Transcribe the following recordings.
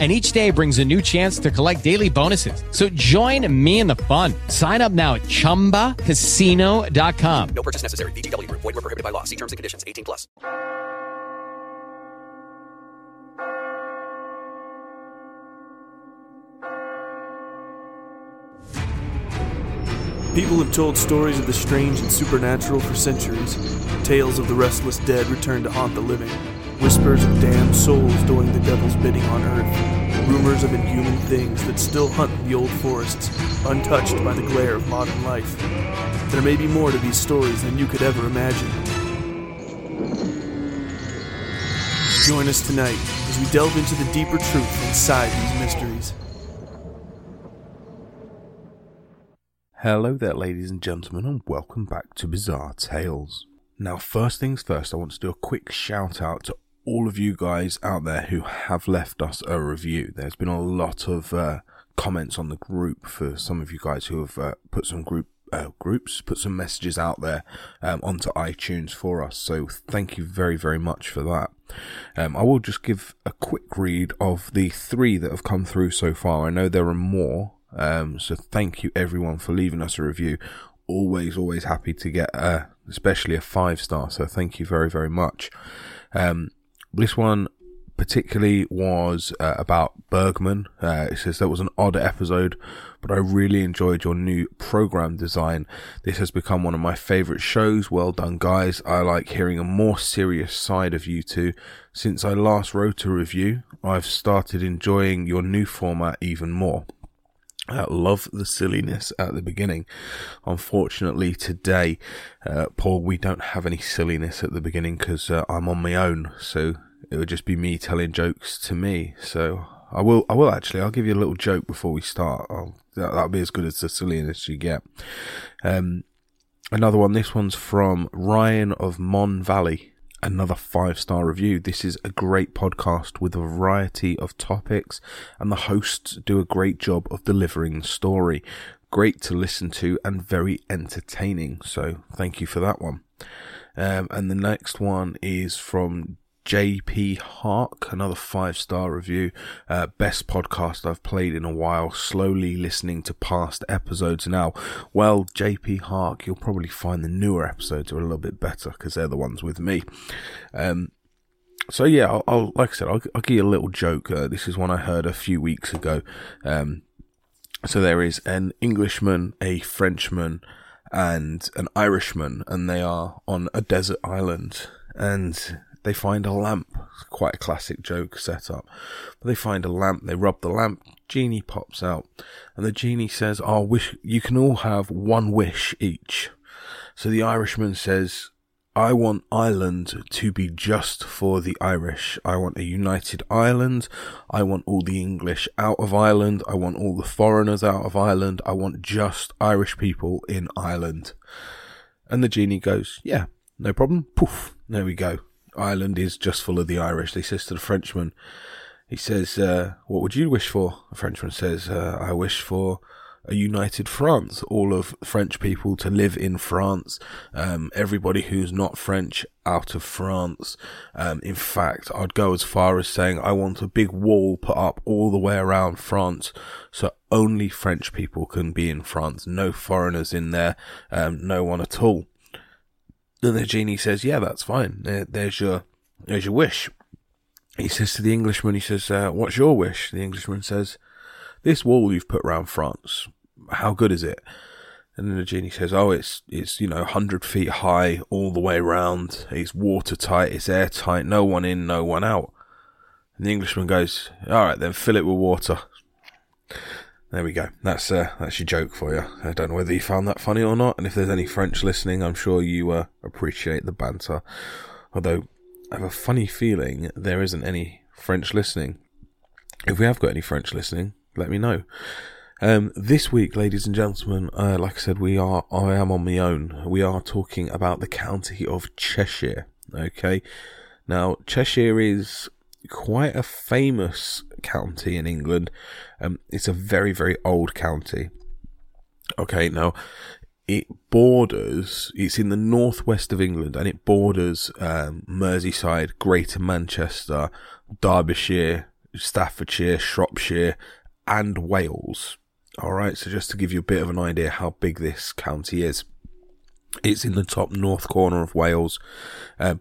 and each day brings a new chance to collect daily bonuses. So join me in the fun. Sign up now at ChumbaCasino.com. No purchase necessary. VGW. Void were prohibited by law. See terms and conditions. 18 plus. People have told stories of the strange and supernatural for centuries. Tales of the restless dead return to haunt the living. Whispers of damned souls doing the devil's bidding on earth. Rumors of inhuman things that still hunt the old forests, untouched by the glare of modern life. There may be more to these stories than you could ever imagine. Join us tonight as we delve into the deeper truth inside these mysteries. Hello there, ladies and gentlemen, and welcome back to Bizarre Tales. Now, first things first, I want to do a quick shout out to all of you guys out there who have left us a review. There's been a lot of uh, comments on the group for some of you guys who have uh, put some group uh, groups, put some messages out there um, onto iTunes for us. So thank you very, very much for that. Um, I will just give a quick read of the three that have come through so far. I know there are more, um, so thank you everyone for leaving us a review. Always, always happy to get, a, especially a five star. So thank you very, very much. Um, this one particularly was uh, about Bergman. Uh, it says that was an odd episode, but I really enjoyed your new program design. This has become one of my favorite shows. Well done, guys. I like hearing a more serious side of you two. Since I last wrote a review, I've started enjoying your new format even more. I love the silliness at the beginning. Unfortunately, today, uh, Paul, we don't have any silliness at the beginning because uh, I'm on my own. So it would just be me telling jokes to me. So I will, I will actually, I'll give you a little joke before we start. That, that'll be as good as the silliness you get. Um, another one. This one's from Ryan of Mon Valley. Another five star review. This is a great podcast with a variety of topics, and the hosts do a great job of delivering the story. Great to listen to and very entertaining. So, thank you for that one. Um, and the next one is from JP Hark, another five star review. Uh, best podcast I've played in a while. Slowly listening to past episodes now. Well, JP Hark, you'll probably find the newer episodes are a little bit better because they're the ones with me. Um, so yeah, I'll, I'll, like I said, I'll, I'll, give you a little joke. Uh, this is one I heard a few weeks ago. Um, so there is an Englishman, a Frenchman, and an Irishman, and they are on a desert island. And they find a lamp. It's quite a classic joke setup. But they find a lamp, they rub the lamp, genie pops out, and the genie says, "Oh, wish you can all have one wish each." So the Irishman says, I want Ireland to be just for the Irish. I want a united Ireland. I want all the English out of Ireland. I want all the foreigners out of Ireland. I want just Irish people in Ireland. And the genie goes, yeah, no problem. Poof. There we go. Ireland is just full of the Irish. He says to the Frenchman, he says, uh, what would you wish for? The Frenchman says, uh, I wish for a united France, all of French people to live in France, um, everybody who's not French out of France. Um, in fact, I'd go as far as saying I want a big wall put up all the way around France so only French people can be in France, no foreigners in there, um, no one at all. And the genie says, yeah, that's fine. There, there's your, there's your wish. He says to the Englishman, he says, uh, what's your wish? The Englishman says, this wall you've put round France, how good is it? And then the genie says, oh, it's, it's, you know, 100 feet high all the way round. It's watertight. It's airtight. No one in, no one out. And the Englishman goes, all right, then fill it with water. There we go. That's uh, that's your joke for you. I don't know whether you found that funny or not. And if there's any French listening, I'm sure you uh, appreciate the banter. Although I have a funny feeling there isn't any French listening. If we have got any French listening, let me know. Um, this week, ladies and gentlemen, uh, like I said, we are I am on my own. We are talking about the county of Cheshire. Okay, now Cheshire is quite a famous county in England. Um, it's a very, very old county. Okay, now it borders, it's in the northwest of England and it borders um, Merseyside, Greater Manchester, Derbyshire, Staffordshire, Shropshire, and Wales. Alright, so just to give you a bit of an idea how big this county is. It's in the top north corner of Wales. Um,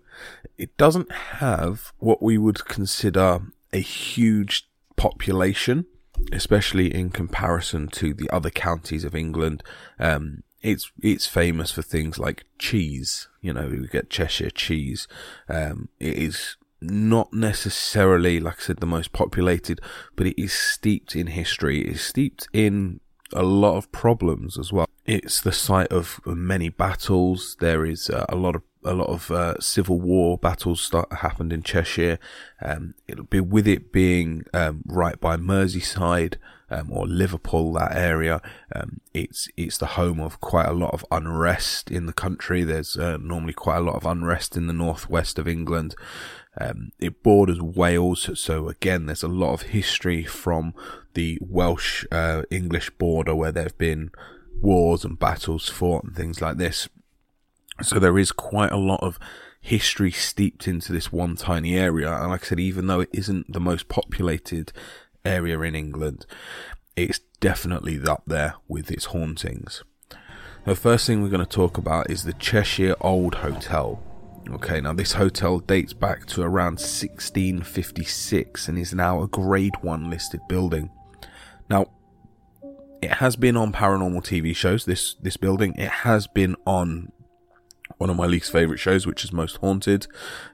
it doesn't have what we would consider a huge population, especially in comparison to the other counties of England. Um, it's it's famous for things like cheese. You know, we get Cheshire cheese. Um, it is not necessarily, like I said, the most populated, but it is steeped in history. It is steeped in a lot of problems as well. It's the site of many battles. There is uh, a lot of a lot of uh, civil war battles start, happened in Cheshire. Um, it'll be with it being um, right by Merseyside um, or Liverpool, that area. Um, it's it's the home of quite a lot of unrest in the country. There's uh, normally quite a lot of unrest in the northwest of England. Um, it borders Wales, so again, there's a lot of history from the Welsh uh, English border where there have been wars and battles fought and things like this. So there is quite a lot of history steeped into this one tiny area. And like I said, even though it isn't the most populated area in England, it's definitely up there with its hauntings. The first thing we're going to talk about is the Cheshire Old Hotel. Okay, now this hotel dates back to around 1656 and is now a grade 1 listed building. Now, it has been on paranormal TV shows, this, this building. It has been on one of my least favourite shows, which is Most Haunted,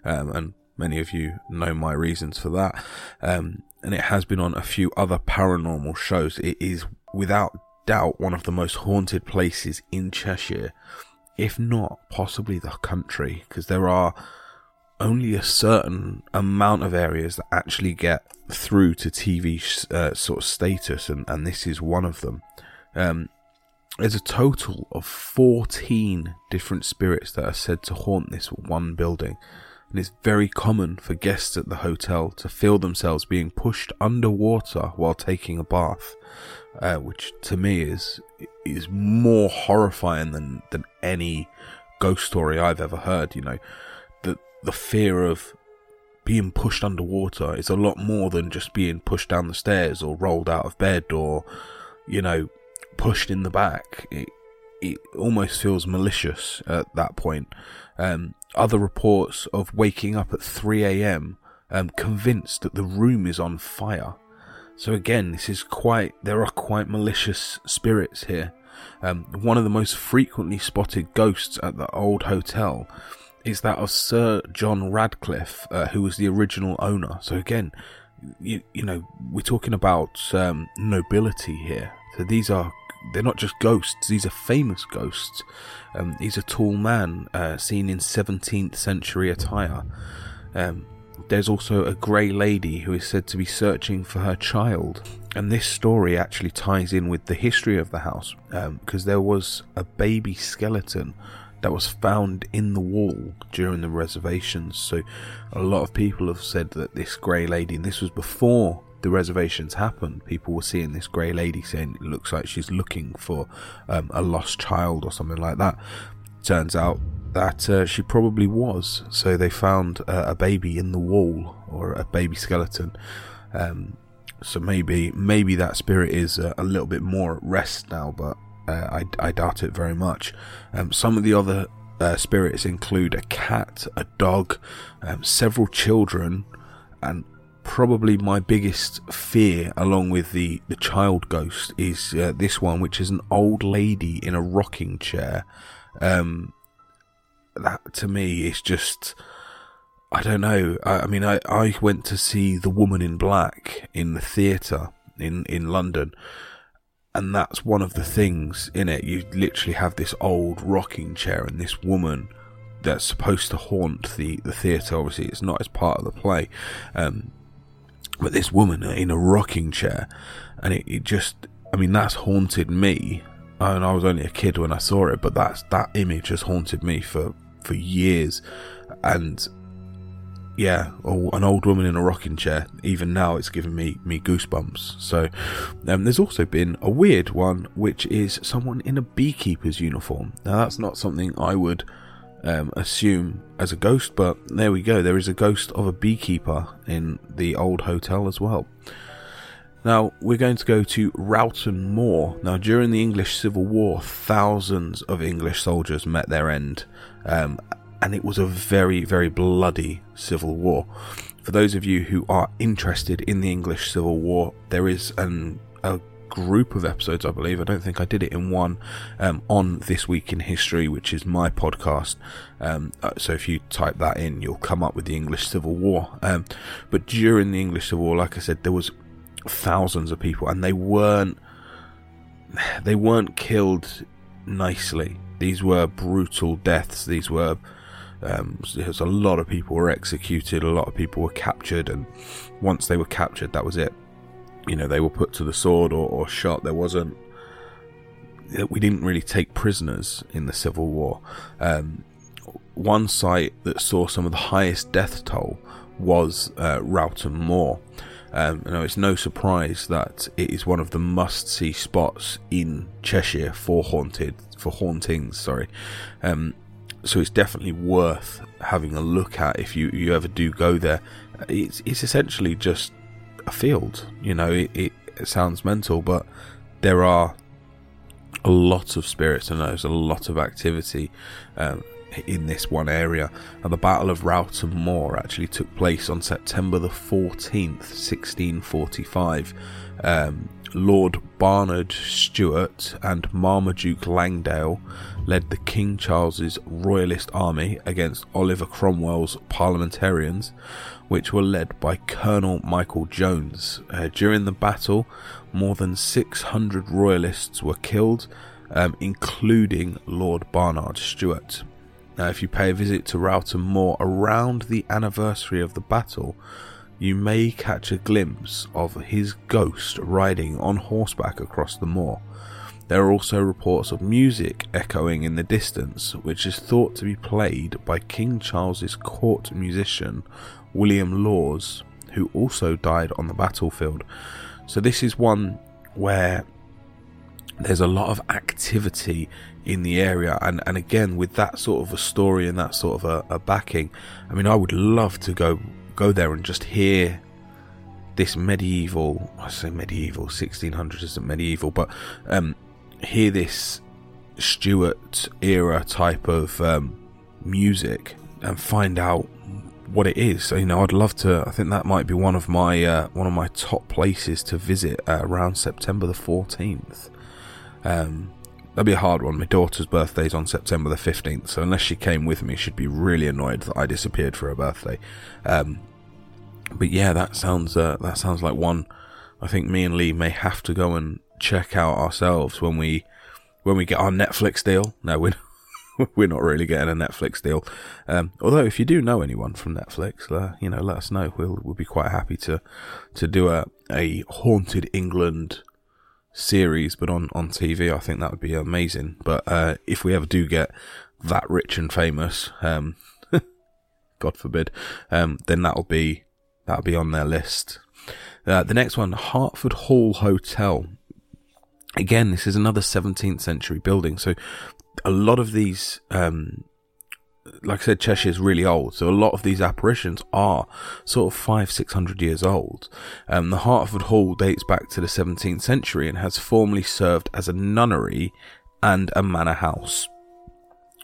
um, and many of you know my reasons for that. Um, and it has been on a few other paranormal shows. It is without doubt one of the most haunted places in Cheshire if not possibly the country, because there are only a certain amount of areas that actually get through to TV uh, sort of status, and, and this is one of them. Um, there's a total of 14 different spirits that are said to haunt this one building, and it's very common for guests at the hotel to feel themselves being pushed underwater while taking a bath uh, which to me is is more horrifying than than any ghost story I've ever heard. You know, the the fear of being pushed underwater is a lot more than just being pushed down the stairs or rolled out of bed or you know pushed in the back. It it almost feels malicious at that point. Um, other reports of waking up at 3 a.m. Um, convinced that the room is on fire. So again, this is quite, there are quite malicious spirits here. Um, one of the most frequently spotted ghosts at the old hotel is that of Sir John Radcliffe, uh, who was the original owner. So again, you, you know, we're talking about um, nobility here. So these are they're not just ghosts; these are famous ghosts. Um, he's a tall man uh, seen in 17th century attire. Um, there's also a grey lady who is said to be searching for her child. And this story actually ties in with the history of the house because um, there was a baby skeleton that was found in the wall during the reservations. So a lot of people have said that this grey lady, this was before the reservations happened, people were seeing this grey lady saying it looks like she's looking for um, a lost child or something like that. Turns out that uh, she probably was. So they found uh, a baby in the wall or a baby skeleton. Um, so maybe maybe that spirit is uh, a little bit more at rest now, but uh, I, I, doubt it very much. Um, some of the other uh, spirits include a cat, a dog, um, several children, and probably my biggest fear, along with the, the child ghost, is uh, this one, which is an old lady in a rocking chair. Um, that to me is just I don't know. I, I, mean, I, I went to see The Woman in Black in the theatre in, in London, and that's one of the things in it. You literally have this old rocking chair and this woman that's supposed to haunt the, the theatre. Obviously, it's not as part of the play, um, but this woman in a rocking chair, and it, it just, I mean, that's haunted me. And I was only a kid when I saw it, but that's that image has haunted me for for years, and yeah, an old woman in a rocking chair. Even now, it's giving me me goosebumps. So, um, there's also been a weird one, which is someone in a beekeeper's uniform. Now, that's not something I would um, assume as a ghost, but there we go. There is a ghost of a beekeeper in the old hotel as well. Now, we're going to go to Rowton Moor. Now, during the English Civil War, thousands of English soldiers met their end, um, and it was a very, very bloody civil war. For those of you who are interested in the English Civil War, there is an, a group of episodes, I believe. I don't think I did it in one um, on This Week in History, which is my podcast. Um, uh, so if you type that in, you'll come up with the English Civil War. Um, but during the English Civil War, like I said, there was thousands of people, and they weren't they weren't killed nicely. These were brutal deaths. These were um, there's a lot of people were executed, a lot of people were captured, and once they were captured, that was it. You know, they were put to the sword or, or shot. There wasn't. We didn't really take prisoners in the Civil War. Um, one site that saw some of the highest death toll was uh, Rowton Moor. Um, you know, it's no surprise that it is one of the must-see spots in Cheshire for haunted for hauntings. Sorry, um, so it's definitely worth having a look at if you, you ever do go there. It's it's essentially just a field. You know, it, it, it sounds mental, but there are a lot of spirits and there's a lot of activity. Um, in this one area. And the Battle of Rowton Moor actually took place on September the 14th, 1645. Um, Lord Barnard Stuart and Marmaduke Langdale led the King Charles's Royalist army against Oliver Cromwell's parliamentarians, which were led by Colonel Michael Jones. Uh, during the battle, more than 600 Royalists were killed, um, including Lord Barnard Stuart. Now, if you pay a visit to Rowton Moor around the anniversary of the battle, you may catch a glimpse of his ghost riding on horseback across the moor. There are also reports of music echoing in the distance, which is thought to be played by King Charles's court musician William Lawes, who also died on the battlefield. So, this is one where there's a lot of activity in the area and and again with that sort of a story and that sort of a, a backing i mean i would love to go go there and just hear this medieval i say medieval 1600s isn't medieval but um hear this stuart era type of um, music and find out what it is. So, you know i'd love to i think that might be one of my uh, one of my top places to visit uh, around september the 14th um, That'd be a hard one. My daughter's birthday is on September the 15th, so unless she came with me, she'd be really annoyed that I disappeared for her birthday. Um, but yeah, that sounds uh, that sounds like one I think me and Lee may have to go and check out ourselves when we when we get our Netflix deal. No, we're we're not really getting a Netflix deal. Um, although if you do know anyone from Netflix, uh, you know, let us know. We'll we'll be quite happy to to do a a haunted England series, but on on TV. I think that would be amazing. But uh, if we ever do get that rich and famous, um, God forbid, um, then that'll be that'll be on their list. Uh, the next one, Hartford Hall Hotel. Again, this is another 17th century building. So a lot of these, um, like I said, Cheshire is really old. So a lot of these apparitions are sort of five, six hundred years old. Um, the Hartford Hall dates back to the 17th century and has formerly served as a nunnery and a manor house.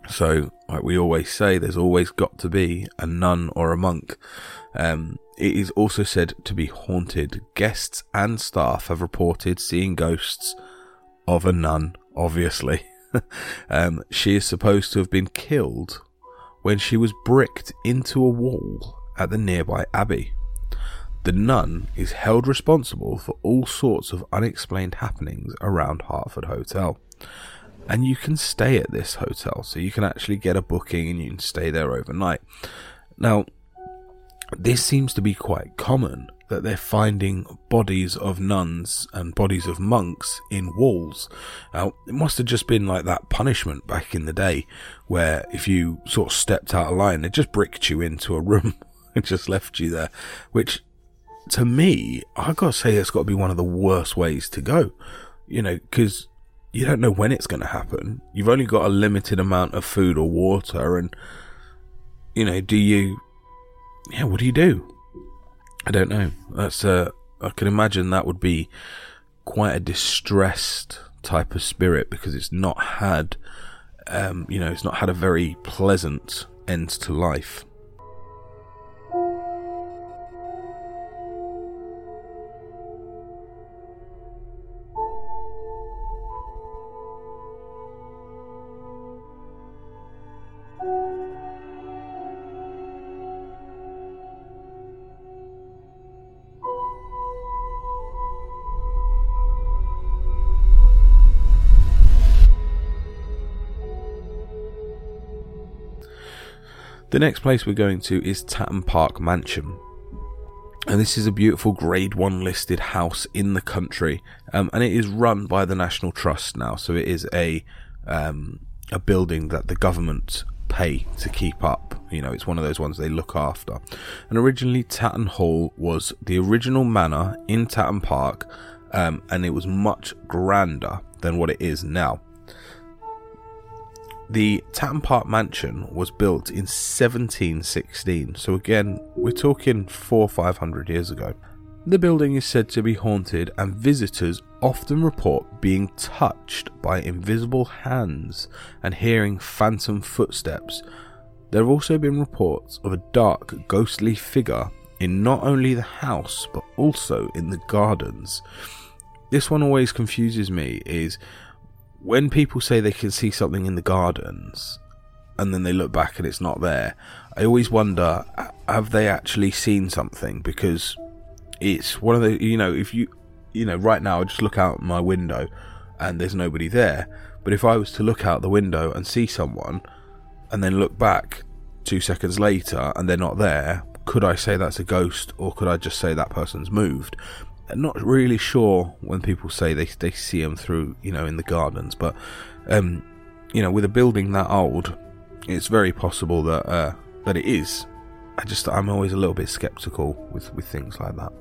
So, like we always say, there's always got to be a nun or a monk. Um, it is also said to be haunted. Guests and staff have reported seeing ghosts of a nun, obviously. um, she is supposed to have been killed when she was bricked into a wall at the nearby abbey. The nun is held responsible for all sorts of unexplained happenings around Hartford Hotel. And you can stay at this hotel, so you can actually get a booking and you can stay there overnight. Now, this seems to be quite common that they're finding bodies of nuns and bodies of monks in walls. Now, it must have just been like that punishment back in the day, where if you sort of stepped out of line, they just bricked you into a room and just left you there. Which, to me, I gotta say, it's got to be one of the worst ways to go. You know, because you don't know when it's going to happen. You've only got a limited amount of food or water, and you know, do you? Yeah, what do you do? I don't know. That's uh, I can imagine that would be quite a distressed type of spirit because it's not had, um, you know, it's not had a very pleasant end to life. The next place we're going to is Tatton Park Mansion. And this is a beautiful Grade 1 listed house in the country. Um, and it is run by the National Trust now. So it is a, um, a building that the government pay to keep up. You know, it's one of those ones they look after. And originally, Tatton Hall was the original manor in Tatton Park. Um, and it was much grander than what it is now. The Tatton Park Mansion was built in 1716, so again, we're talking four or five hundred years ago. The building is said to be haunted, and visitors often report being touched by invisible hands and hearing phantom footsteps. There have also been reports of a dark, ghostly figure in not only the house but also in the gardens. This one always confuses me is when people say they can see something in the gardens and then they look back and it's not there, I always wonder have they actually seen something? Because it's one of the, you know, if you, you know, right now I just look out my window and there's nobody there. But if I was to look out the window and see someone and then look back two seconds later and they're not there, could I say that's a ghost or could I just say that person's moved? Not really sure when people say they they see them through you know in the gardens, but um, you know with a building that old, it's very possible that uh, that it is. I just I'm always a little bit skeptical with with things like that.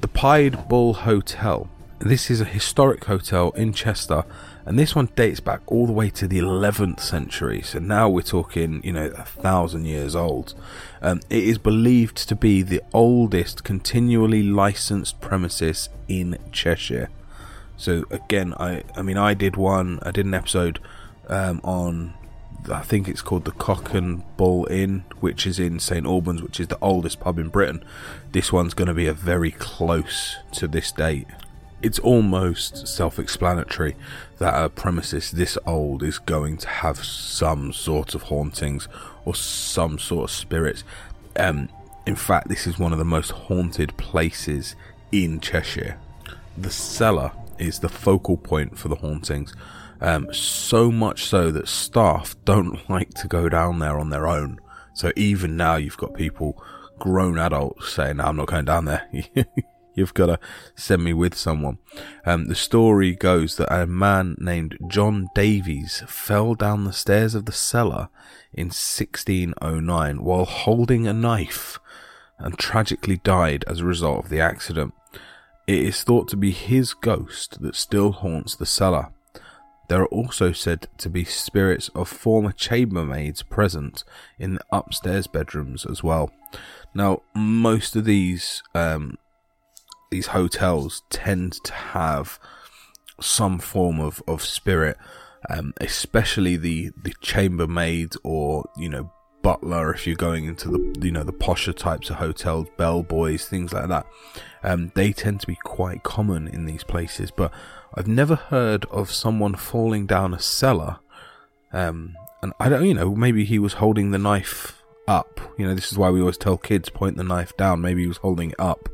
The Pied Bull Hotel this is a historic hotel in Chester, and this one dates back all the way to the 11th century. So now we're talking, you know, a thousand years old. Um, it is believed to be the oldest continually licensed premises in Cheshire. So again, I, I mean, I did one. I did an episode um, on I think it's called the Cock and Bull Inn, which is in St Albans, which is the oldest pub in Britain. This one's going to be a very close to this date. It's almost self-explanatory that a premises this old is going to have some sort of hauntings or some sort of spirits. Um, in fact, this is one of the most haunted places in Cheshire. The cellar is the focal point for the hauntings. Um, so much so that staff don't like to go down there on their own. So even now, you've got people, grown adults, saying, no, "I'm not going down there." You've got to send me with someone. Um, the story goes that a man named John Davies fell down the stairs of the cellar in 1609 while holding a knife and tragically died as a result of the accident. It is thought to be his ghost that still haunts the cellar. There are also said to be spirits of former chambermaids present in the upstairs bedrooms as well. Now, most of these um, these hotels tend to have some form of, of spirit, um, especially the, the chambermaid or, you know, butler if you're going into the you know the posher types of hotels bellboys things like that. Um, they tend to be quite common in these places but i've never heard of someone falling down a cellar um, and i don't you know maybe he was holding the knife up. You know this is why we always tell kids point the knife down. Maybe he was holding it up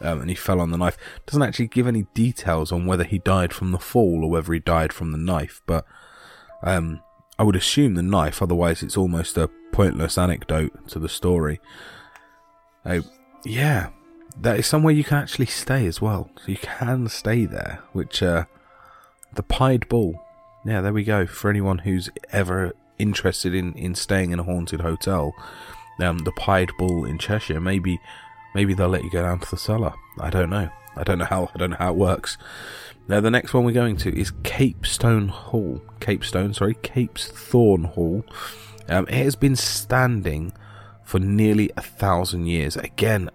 um, and he fell on the knife. Doesn't actually give any details on whether he died from the fall or whether he died from the knife, but um, I would assume the knife, otherwise, it's almost a pointless anecdote to the story. Uh, yeah, that is somewhere you can actually stay as well. So you can stay there, which, uh, the Pied Bull. Yeah, there we go. For anyone who's ever interested in, in staying in a haunted hotel, um, the Pied Bull in Cheshire, maybe Maybe they'll let you go down to the cellar. I don't know. I don't know how. I don't know how it works. Now the next one we're going to is Capestone Hall. Capestone, sorry, Capesthorne Hall. Um, it has been standing for nearly a thousand years. Again,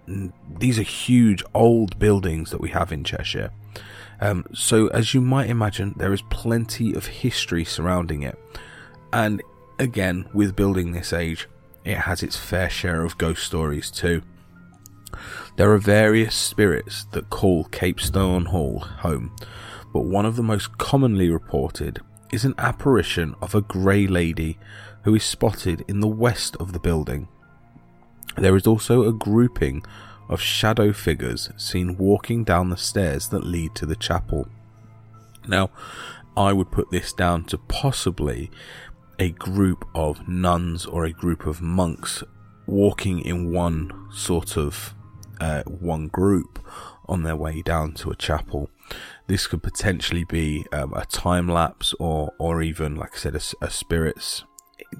these are huge old buildings that we have in Cheshire. Um, so, as you might imagine, there is plenty of history surrounding it. And again, with building this age, it has its fair share of ghost stories too. There are various spirits that call Capestone Hall home, but one of the most commonly reported is an apparition of a grey lady who is spotted in the west of the building. There is also a grouping of shadow figures seen walking down the stairs that lead to the chapel. Now, I would put this down to possibly a group of nuns or a group of monks walking in one sort of uh, one group on their way down to a chapel. This could potentially be um, a time lapse, or or even, like I said, a, a spirits.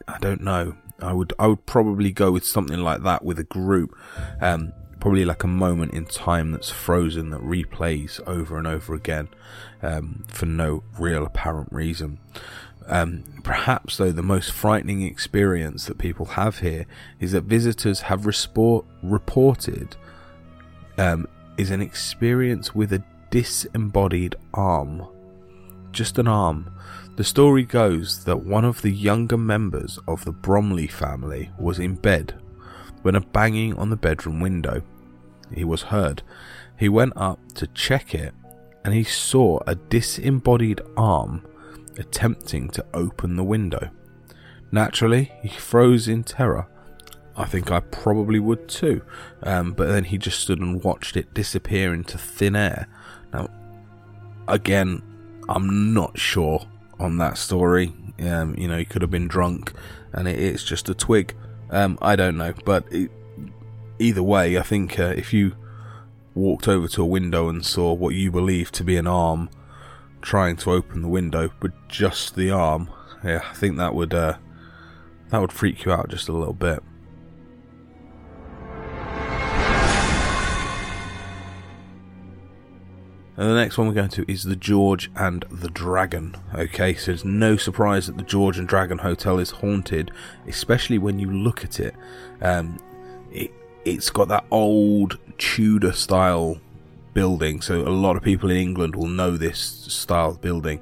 I don't know. I would I would probably go with something like that with a group. Um, probably like a moment in time that's frozen that replays over and over again um, for no real apparent reason. Um, perhaps, though, the most frightening experience that people have here is that visitors have resport- reported um, is an experience with a disembodied arm. Just an arm. The story goes that one of the younger members of the Bromley family was in bed when a banging on the bedroom window he was heard. He went up to check it and he saw a disembodied arm attempting to open the window. Naturally, he froze in terror I think I probably would too. Um, but then he just stood and watched it disappear into thin air. Now, again, I'm not sure on that story. Um, you know, he could have been drunk and it, it's just a twig. Um, I don't know. But it, either way, I think uh, if you walked over to a window and saw what you believe to be an arm trying to open the window with just the arm, yeah, I think that would uh, that would freak you out just a little bit. And the next one we're going to is the George and the Dragon. Okay, so it's no surprise that the George and Dragon Hotel is haunted, especially when you look at it. Um, it it's got that old Tudor style building, so a lot of people in England will know this style of building.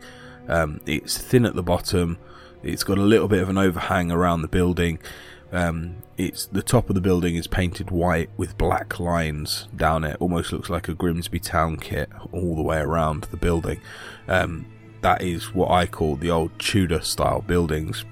Um, it's thin at the bottom, it's got a little bit of an overhang around the building, Um, it's the top of the building is painted white with black lines down it. Almost looks like a Grimsby Town kit all the way around the building. Um, that is what I call the old Tudor style buildings.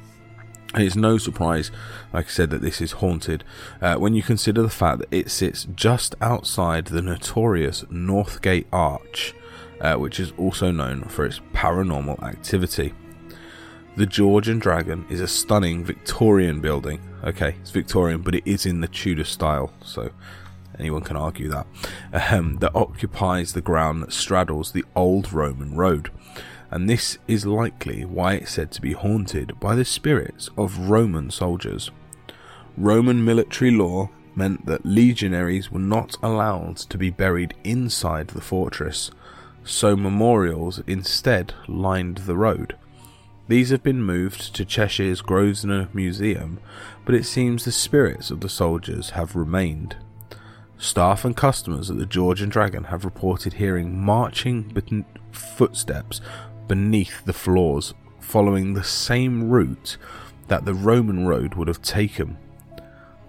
And it's no surprise, like I said, that this is haunted uh, when you consider the fact that it sits just outside the notorious Northgate Arch, uh, which is also known for its paranormal activity. The George and Dragon is a stunning Victorian building. Okay, it's Victorian, but it is in the Tudor style, so anyone can argue that. Um, that occupies the ground that straddles the old Roman road. And this is likely why it's said to be haunted by the spirits of Roman soldiers. Roman military law meant that legionaries were not allowed to be buried inside the fortress, so memorials instead lined the road. These have been moved to Cheshire's Grosvenor Museum, but it seems the spirits of the soldiers have remained. Staff and customers at the George and Dragon have reported hearing marching footsteps beneath the floors, following the same route that the Roman road would have taken.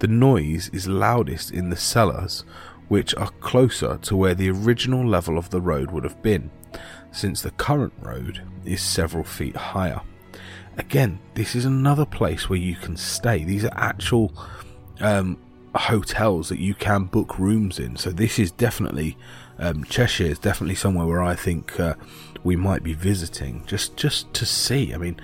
The noise is loudest in the cellars, which are closer to where the original level of the road would have been, since the current road is several feet higher. Again, this is another place where you can stay. These are actual um, hotels that you can book rooms in. So this is definitely um, Cheshire is definitely somewhere where I think uh, we might be visiting just just to see. I mean,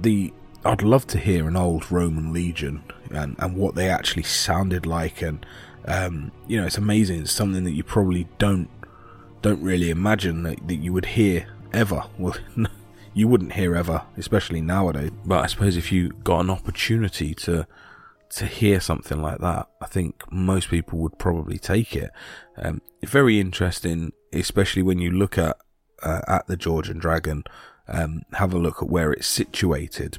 the I'd love to hear an old Roman legion and, and what they actually sounded like, and um, you know, it's amazing. It's something that you probably don't don't really imagine that, that you would hear ever. Well, you wouldn't hear ever, especially nowadays. But I suppose if you got an opportunity to to hear something like that, I think most people would probably take it. Um, very interesting, especially when you look at uh, at the George and Dragon. Um, have a look at where it's situated.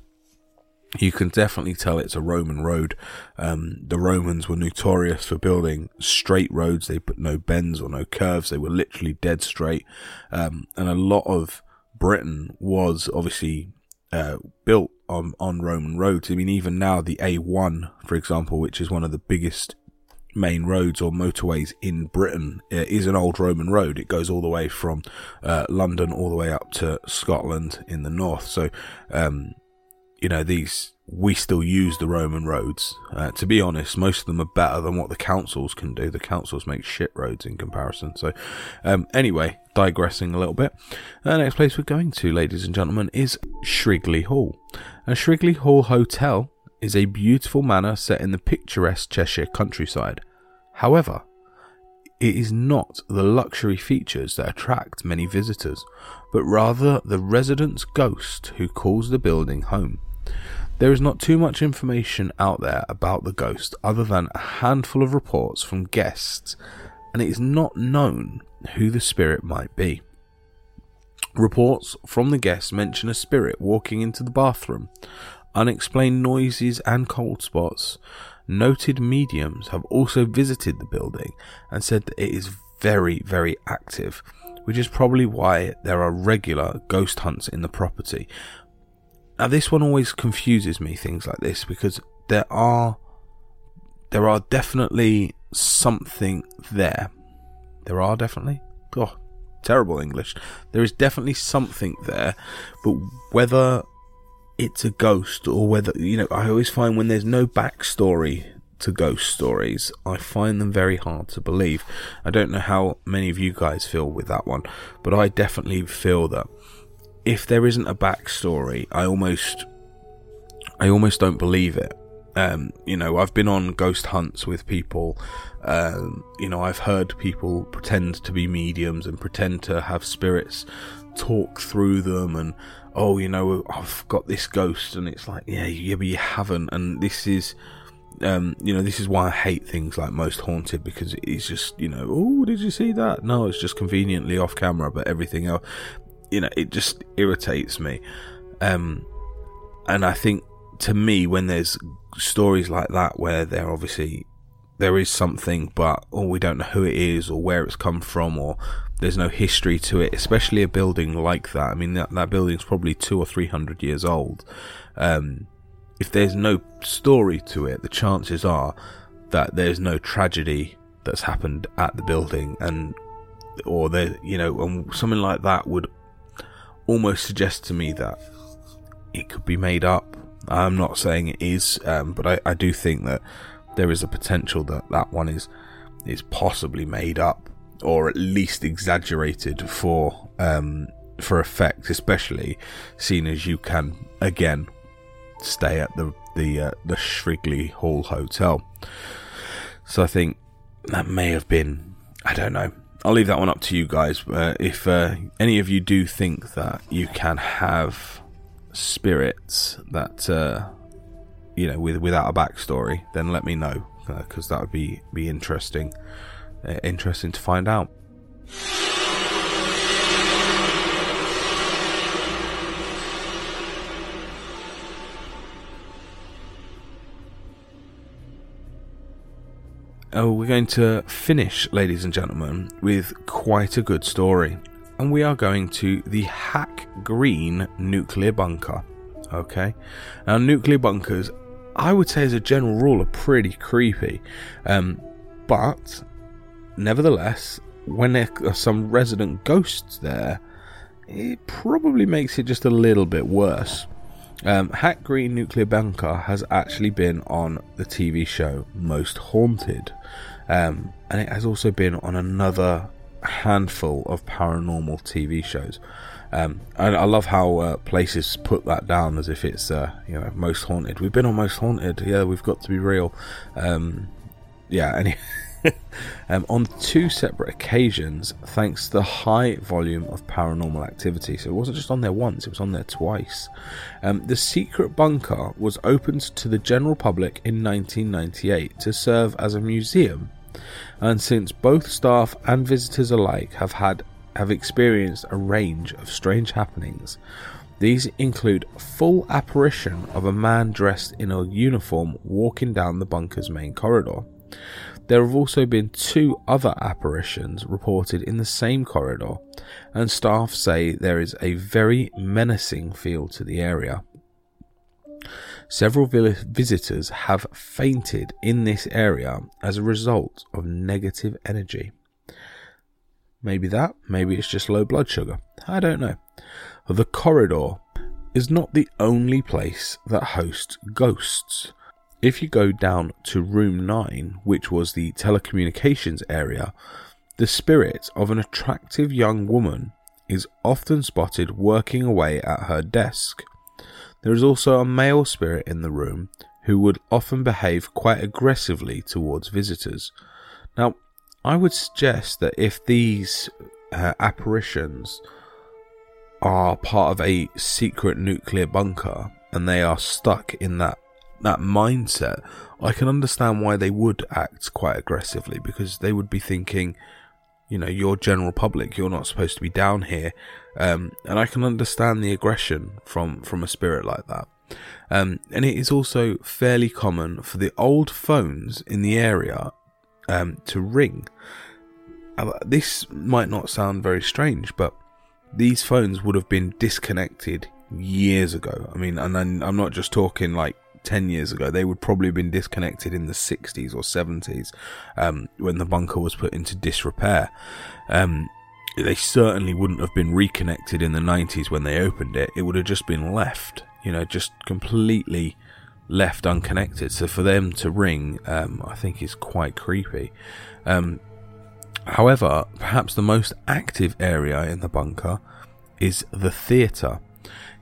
You can definitely tell it's a Roman road. Um, the Romans were notorious for building straight roads. They put no bends or no curves. They were literally dead straight. Um, and a lot of Britain was obviously uh, built on on Roman roads. I mean, even now the A1, for example, which is one of the biggest main roads or motorways in Britain, uh, is an old Roman road. It goes all the way from uh, London all the way up to Scotland in the north. So, um, you know, these we still use the Roman roads. Uh, to be honest, most of them are better than what the councils can do. The councils make shit roads in comparison. So, um, anyway, digressing a little bit. The next place we're going to, ladies and gentlemen, is Shrigley Hall. A Shrigley Hall Hotel is a beautiful manor set in the picturesque Cheshire countryside. However, it is not the luxury features that attract many visitors, but rather the resident's ghost who calls the building home. There is not too much information out there about the ghost other than a handful of reports from guests, and it is not known who the spirit might be. Reports from the guests mention a spirit walking into the bathroom, unexplained noises, and cold spots. Noted mediums have also visited the building and said that it is very, very active, which is probably why there are regular ghost hunts in the property, now this one always confuses me things like this because there are there are definitely something there. There are definitely. Oh, terrible English. There is definitely something there, but whether it's a ghost or whether you know, I always find when there's no backstory to ghost stories, I find them very hard to believe. I don't know how many of you guys feel with that one, but I definitely feel that if there isn't a backstory, I almost, I almost don't believe it. Um, you know, I've been on ghost hunts with people. Um, you know, I've heard people pretend to be mediums and pretend to have spirits talk through them and oh, you know, I've got this ghost, and it's like, yeah, yeah, but you haven't. And this is, um, you know, this is why I hate things like Most Haunted because it's just, you know, oh, did you see that? No, it's just conveniently off camera, but everything else you know, it just irritates me. Um, and I think to me, when there's stories like that where there obviously there is something, but oh, we don't know who it is or where it's come from, or there's no history to it, especially a building like that. I mean, that that building's probably two or three hundred years old. Um, if there's no story to it, the chances are that there's no tragedy that's happened at the building, and or there, you know, and something like that would almost suggest to me that it could be made up. I'm not saying it is, um, but I, I do think that there is a potential that that one is is possibly made up or at least exaggerated for um, for effect, especially seeing as you can again stay at the the uh, the Shrigley Hall Hotel. So I think that may have been I don't know. I'll leave that one up to you guys. Uh, if uh, any of you do think that you can have spirits that uh, you know with without a backstory, then let me know because that would be be interesting. Uh, interesting to find out. Oh, we're going to finish, ladies and gentlemen, with quite a good story. And we are going to the Hack Green nuclear bunker. Okay? Now, nuclear bunkers, I would say, as a general rule, are pretty creepy. Um, but, nevertheless, when there are some resident ghosts there, it probably makes it just a little bit worse. Um, Hack Green Nuclear Bunker has actually been on the TV show Most Haunted, um, and it has also been on another handful of paranormal TV shows. Um, and I love how uh, places put that down as if it's uh, you know Most Haunted. We've been on Most Haunted, yeah. We've got to be real. Um, yeah, anyway. um, on two separate occasions, thanks to the high volume of paranormal activity. So it wasn't just on there once, it was on there twice. Um, the secret bunker was opened to the general public in 1998 to serve as a museum. And since both staff and visitors alike have had have experienced a range of strange happenings, these include full apparition of a man dressed in a uniform walking down the bunker's main corridor. There have also been two other apparitions reported in the same corridor, and staff say there is a very menacing feel to the area. Several visitors have fainted in this area as a result of negative energy. Maybe that, maybe it's just low blood sugar. I don't know. The corridor is not the only place that hosts ghosts. If you go down to room 9, which was the telecommunications area, the spirit of an attractive young woman is often spotted working away at her desk. There is also a male spirit in the room who would often behave quite aggressively towards visitors. Now, I would suggest that if these uh, apparitions are part of a secret nuclear bunker and they are stuck in that that mindset, I can understand why they would act quite aggressively because they would be thinking, you know, you're general public, you're not supposed to be down here, um, and I can understand the aggression from from a spirit like that. Um, and it is also fairly common for the old phones in the area um, to ring. This might not sound very strange, but these phones would have been disconnected years ago. I mean, and I'm not just talking like 10 years ago, they would probably have been disconnected in the 60s or 70s um, when the bunker was put into disrepair. Um, they certainly wouldn't have been reconnected in the 90s when they opened it. It would have just been left, you know, just completely left unconnected. So for them to ring, um, I think is quite creepy. Um, however, perhaps the most active area in the bunker is the theatre.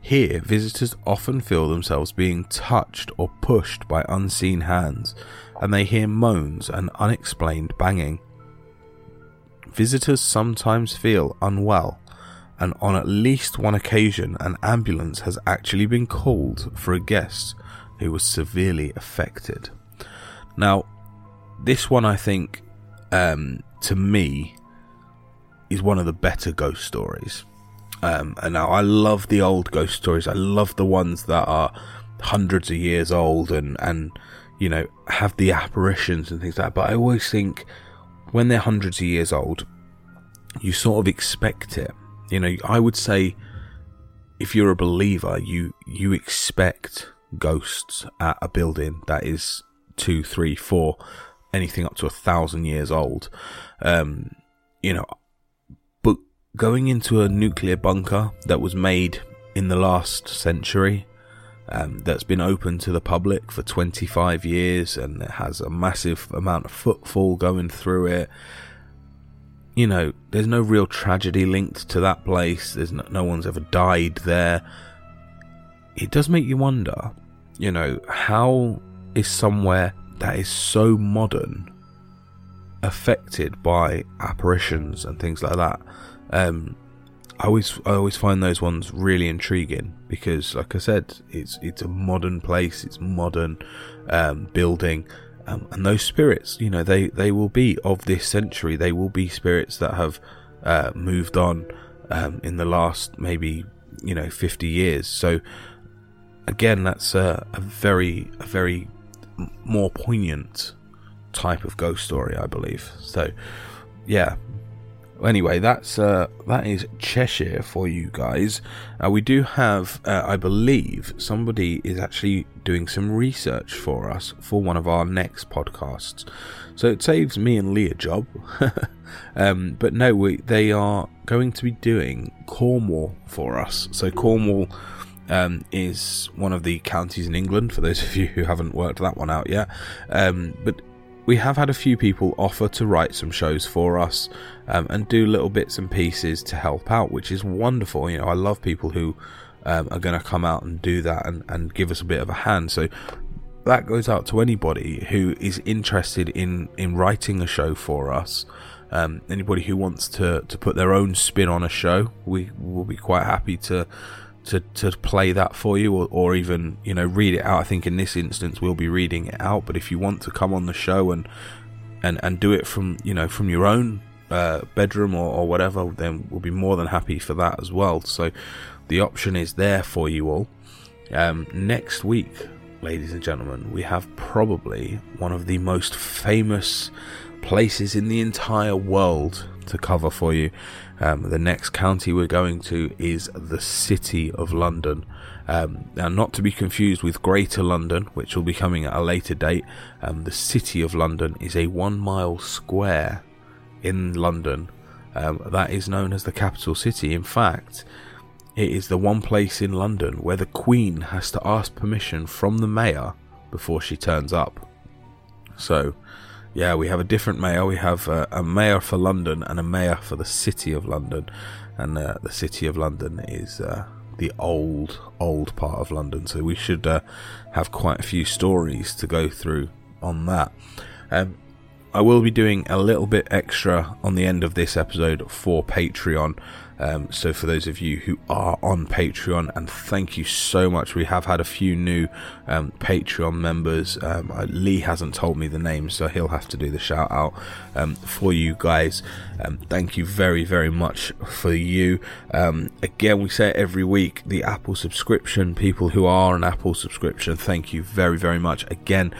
Here, visitors often feel themselves being touched or pushed by unseen hands, and they hear moans and unexplained banging. Visitors sometimes feel unwell, and on at least one occasion, an ambulance has actually been called for a guest who was severely affected. Now, this one I think, um, to me, is one of the better ghost stories. Um, and now I love the old ghost stories. I love the ones that are hundreds of years old and, and, you know, have the apparitions and things like that. But I always think when they're hundreds of years old, you sort of expect it. You know, I would say if you're a believer, you, you expect ghosts at a building that is two, three, four, anything up to a thousand years old. Um, you know, going into a nuclear bunker that was made in the last century, um, that's been open to the public for 25 years and it has a massive amount of footfall going through it. You know, there's no real tragedy linked to that place. There's no, no one's ever died there. It does make you wonder, you know, how is somewhere that is so modern affected by apparitions and things like that? Um, I always I always find those ones really intriguing because, like I said, it's it's a modern place, it's modern um, building, um, and those spirits, you know, they they will be of this century. They will be spirits that have uh, moved on um, in the last maybe you know fifty years. So again, that's a, a very a very more poignant type of ghost story, I believe. So yeah, anyway, that's uh, that is Cheshire for you guys. Uh, we do have, uh, I believe, somebody is actually doing some research for us for one of our next podcasts. So it saves me and Lee a job. um, but no, we, they are going to be doing Cornwall for us. So Cornwall. Um, is one of the counties in England for those of you who haven't worked that one out yet. Um, but we have had a few people offer to write some shows for us um, and do little bits and pieces to help out, which is wonderful. You know, I love people who um, are going to come out and do that and, and give us a bit of a hand. So that goes out to anybody who is interested in, in writing a show for us. Um, anybody who wants to, to put their own spin on a show, we will be quite happy to to, to play that for you or, or even you know read it out. I think in this instance we'll be reading it out. But if you want to come on the show and and and do it from you know from your own uh, bedroom or, or whatever then we'll be more than happy for that as well. So the option is there for you all. Um, next week ladies and gentlemen we have probably one of the most famous places in the entire world to cover for you um, the next county we're going to is the City of London. Um, now, not to be confused with Greater London, which will be coming at a later date. Um, the City of London is a one mile square in London um, that is known as the capital city. In fact, it is the one place in London where the Queen has to ask permission from the mayor before she turns up. So, yeah, we have a different mayor. We have uh, a mayor for London and a mayor for the City of London. And uh, the City of London is uh, the old, old part of London. So we should uh, have quite a few stories to go through on that. Um, I will be doing a little bit extra on the end of this episode for Patreon. Um, so for those of you who are on Patreon, and thank you so much, we have had a few new um, Patreon members. Um, Lee hasn't told me the name, so he'll have to do the shout out um, for you guys. Um, thank you very, very much for you. Um, again, we say every week: the Apple subscription. People who are an Apple subscription, thank you very, very much. Again,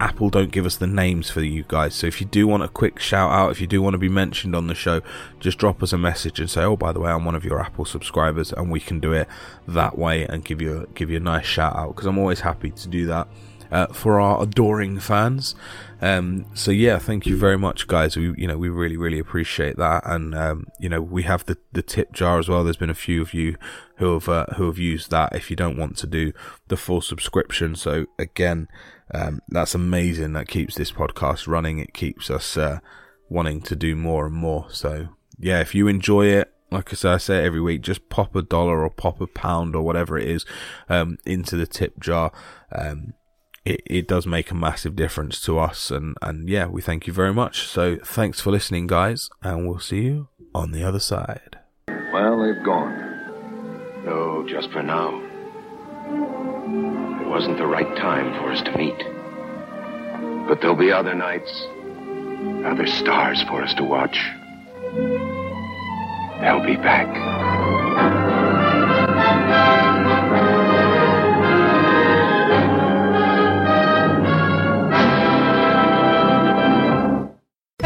Apple don't give us the names for you guys. So if you do want a quick shout out, if you do want to be mentioned on the show, just drop us a message and say, "Oh, by the way, I'm one of your Apple subscribers," and we can do it that way and give you a, give you a nice shout out because I'm always happy to do that uh, for our adoring fans. Um, so yeah, thank you very much, guys. We you know we really really appreciate that, and um, you know we have the the tip jar as well. There's been a few of you who have uh, who have used that. If you don't want to do the full subscription, so again um, that's amazing. That keeps this podcast running. It keeps us uh, wanting to do more and more. So yeah, if you enjoy it, like I say, I say every week, just pop a dollar or pop a pound or whatever it is um, into the tip jar. Um, it, it does make a massive difference to us, and and yeah, we thank you very much. So thanks for listening, guys, and we'll see you on the other side. Well, they've gone. No, just for now. It wasn't the right time for us to meet. But there'll be other nights, other stars for us to watch. They'll be back.